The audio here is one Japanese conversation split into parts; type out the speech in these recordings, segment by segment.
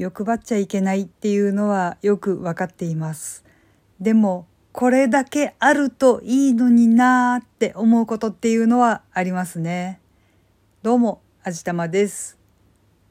欲張っちゃいけないっていうのはよくわかっています。でも、これだけあるといいのになーって思うことっていうのはありますね。どうも、あじたまです。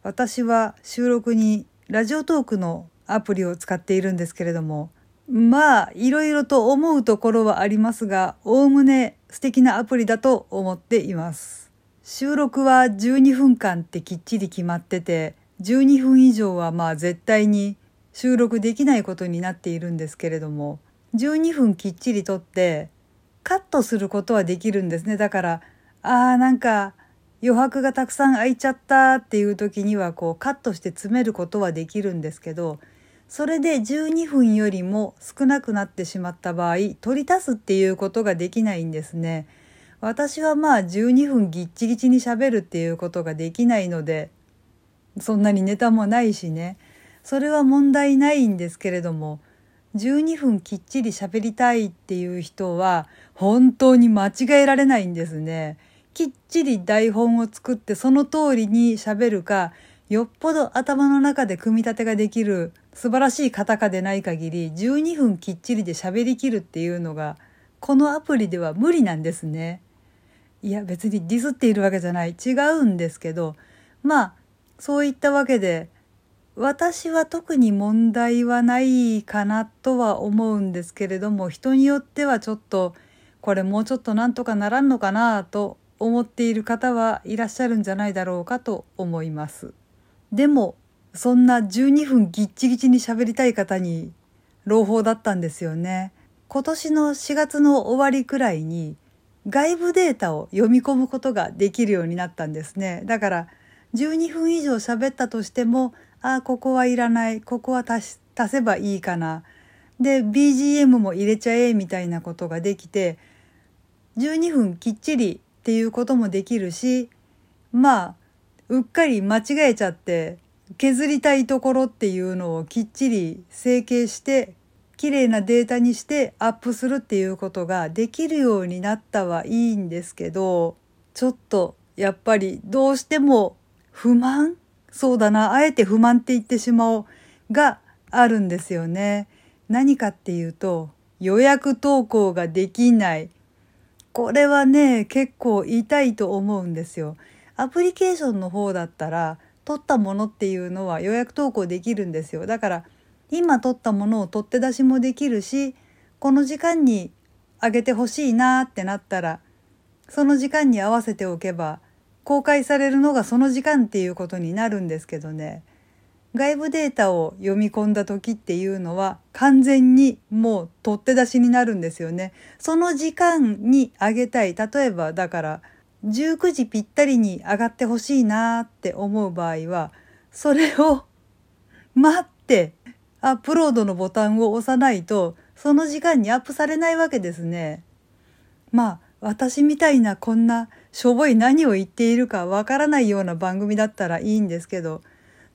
私は収録にラジオトークのアプリを使っているんですけれども、まあ、いろいろと思うところはありますが、おおむね素敵なアプリだと思っています。収録は12分間ってきっちり決まってて、12分以上はまあ絶対に収録できないことになっているんですけれども12分きっちりとってカットすることはできるんですねだからあーなんか余白がたくさん空いちゃったっていう時にはこうカットして詰めることはできるんですけどそれで12分よりも少なくなってしまった場合取り足すっていうことができないんですね。私はまあ12分ぎっちぎちに喋るっていうことができないのでそんなにネタもないしねそれは問題ないんですけれども12分きっちり喋りたいっていう人は本当に間違えられないんですね。きっちり台本を作ってその通りに喋るかよっぽど頭の中で組み立てができる素晴らしい方かでない限り12分きっちりで喋りきるっていうのがこのアプリでは無理なんですね。いや別にディスっているわけじゃない違うんですけどまあそういったわけで私は特に問題はないかなとは思うんですけれども人によってはちょっとこれもうちょっとなんとかならんのかなと思っている方はいらっしゃるんじゃないだろうかと思います。でもそんな12分ぎっちぎちに喋りたい方に朗報だったんですよね。今年の4月の終わりくらいに外部データを読み込むことができるようになったんですね。だから12分以上喋ったとしてもああここはいらないここは足足せばいいかな。で BGM も入れちゃえみたいなことができて12分きっちりっていうこともできるしまあうっかり間違えちゃって削りたいところっていうのをきっちり整形して綺麗なデータにしてアップするっていうことができるようになったはいいんですけどちょっとやっぱりどうしても不満？そうだな、あえて不満って言ってしまおうがあるんですよね。何かっていうと、予約投稿ができない。これはね、結構痛いと思うんですよ。アプリケーションの方だったら、撮ったものっていうのは予約投稿できるんですよ。だから、今撮ったものを取って出しもできるし、この時間にあげてほしいなってなったら、その時間に合わせておけば公開されるのがその時間っていうことになるんですけどね外部データを読み込んだ時っていうのは完全にもう取って出しになるんですよね。その時間に上げたい。例えばだから19時ぴったりに上がってほしいなって思う場合はそれを待ってアップロードのボタンを押さないとその時間にアップされないわけですね。まあ私みたいなこんなしょぼい何を言っているかわからないような番組だったらいいんですけど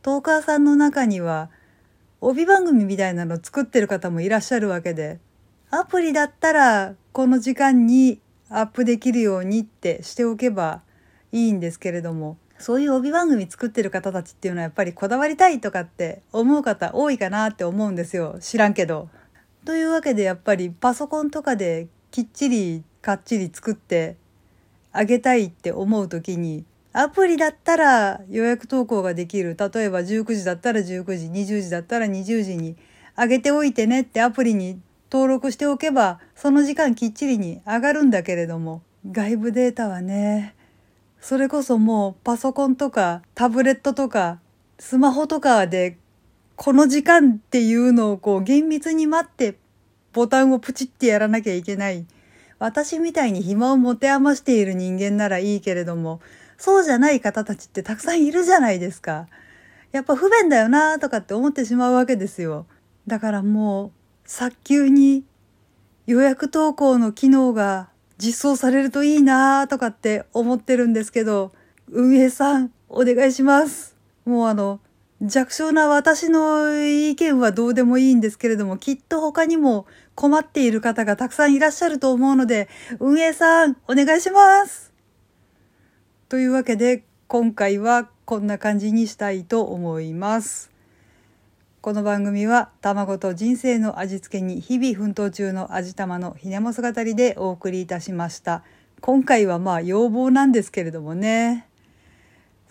トーカーさんの中には帯番組みたいなの作ってる方もいらっしゃるわけでアプリだったらこの時間にアップできるようにってしておけばいいんですけれどもそういう帯番組作ってる方たちっていうのはやっぱりこだわりたいとかって思う方多いかなって思うんですよ知らんけど。というわけでやっぱりパソコンとかできっちりかっちり作ってあげたいって思う時にアプリだったら予約投稿ができる。例えば19時だったら19時20時だったら20時に上げておいてねってアプリに登録しておけばその時間きっちりに上がるんだけれども外部データはねそれこそもうパソコンとかタブレットとかスマホとかでこの時間っていうのをこう厳密に待ってボタンをプチってやらなきゃいけない。私みたいに暇を持て余している人間ならいいけれども、そうじゃない方たちってたくさんいるじゃないですか。やっぱ不便だよなとかって思ってしまうわけですよ。だからもう、早急に予約投稿の機能が実装されるといいなとかって思ってるんですけど、運営さん、お願いします。もうあの、弱小な私の意見はどうでもいいんですけれども、きっと他にも困っている方がたくさんいらっしゃると思うので、運営さん、お願いしますというわけで、今回はこんな感じにしたいと思います。この番組は卵と人生の味付けに日々奮闘中の味玉のひねもす語りでお送りいたしました。今回はまあ要望なんですけれどもね。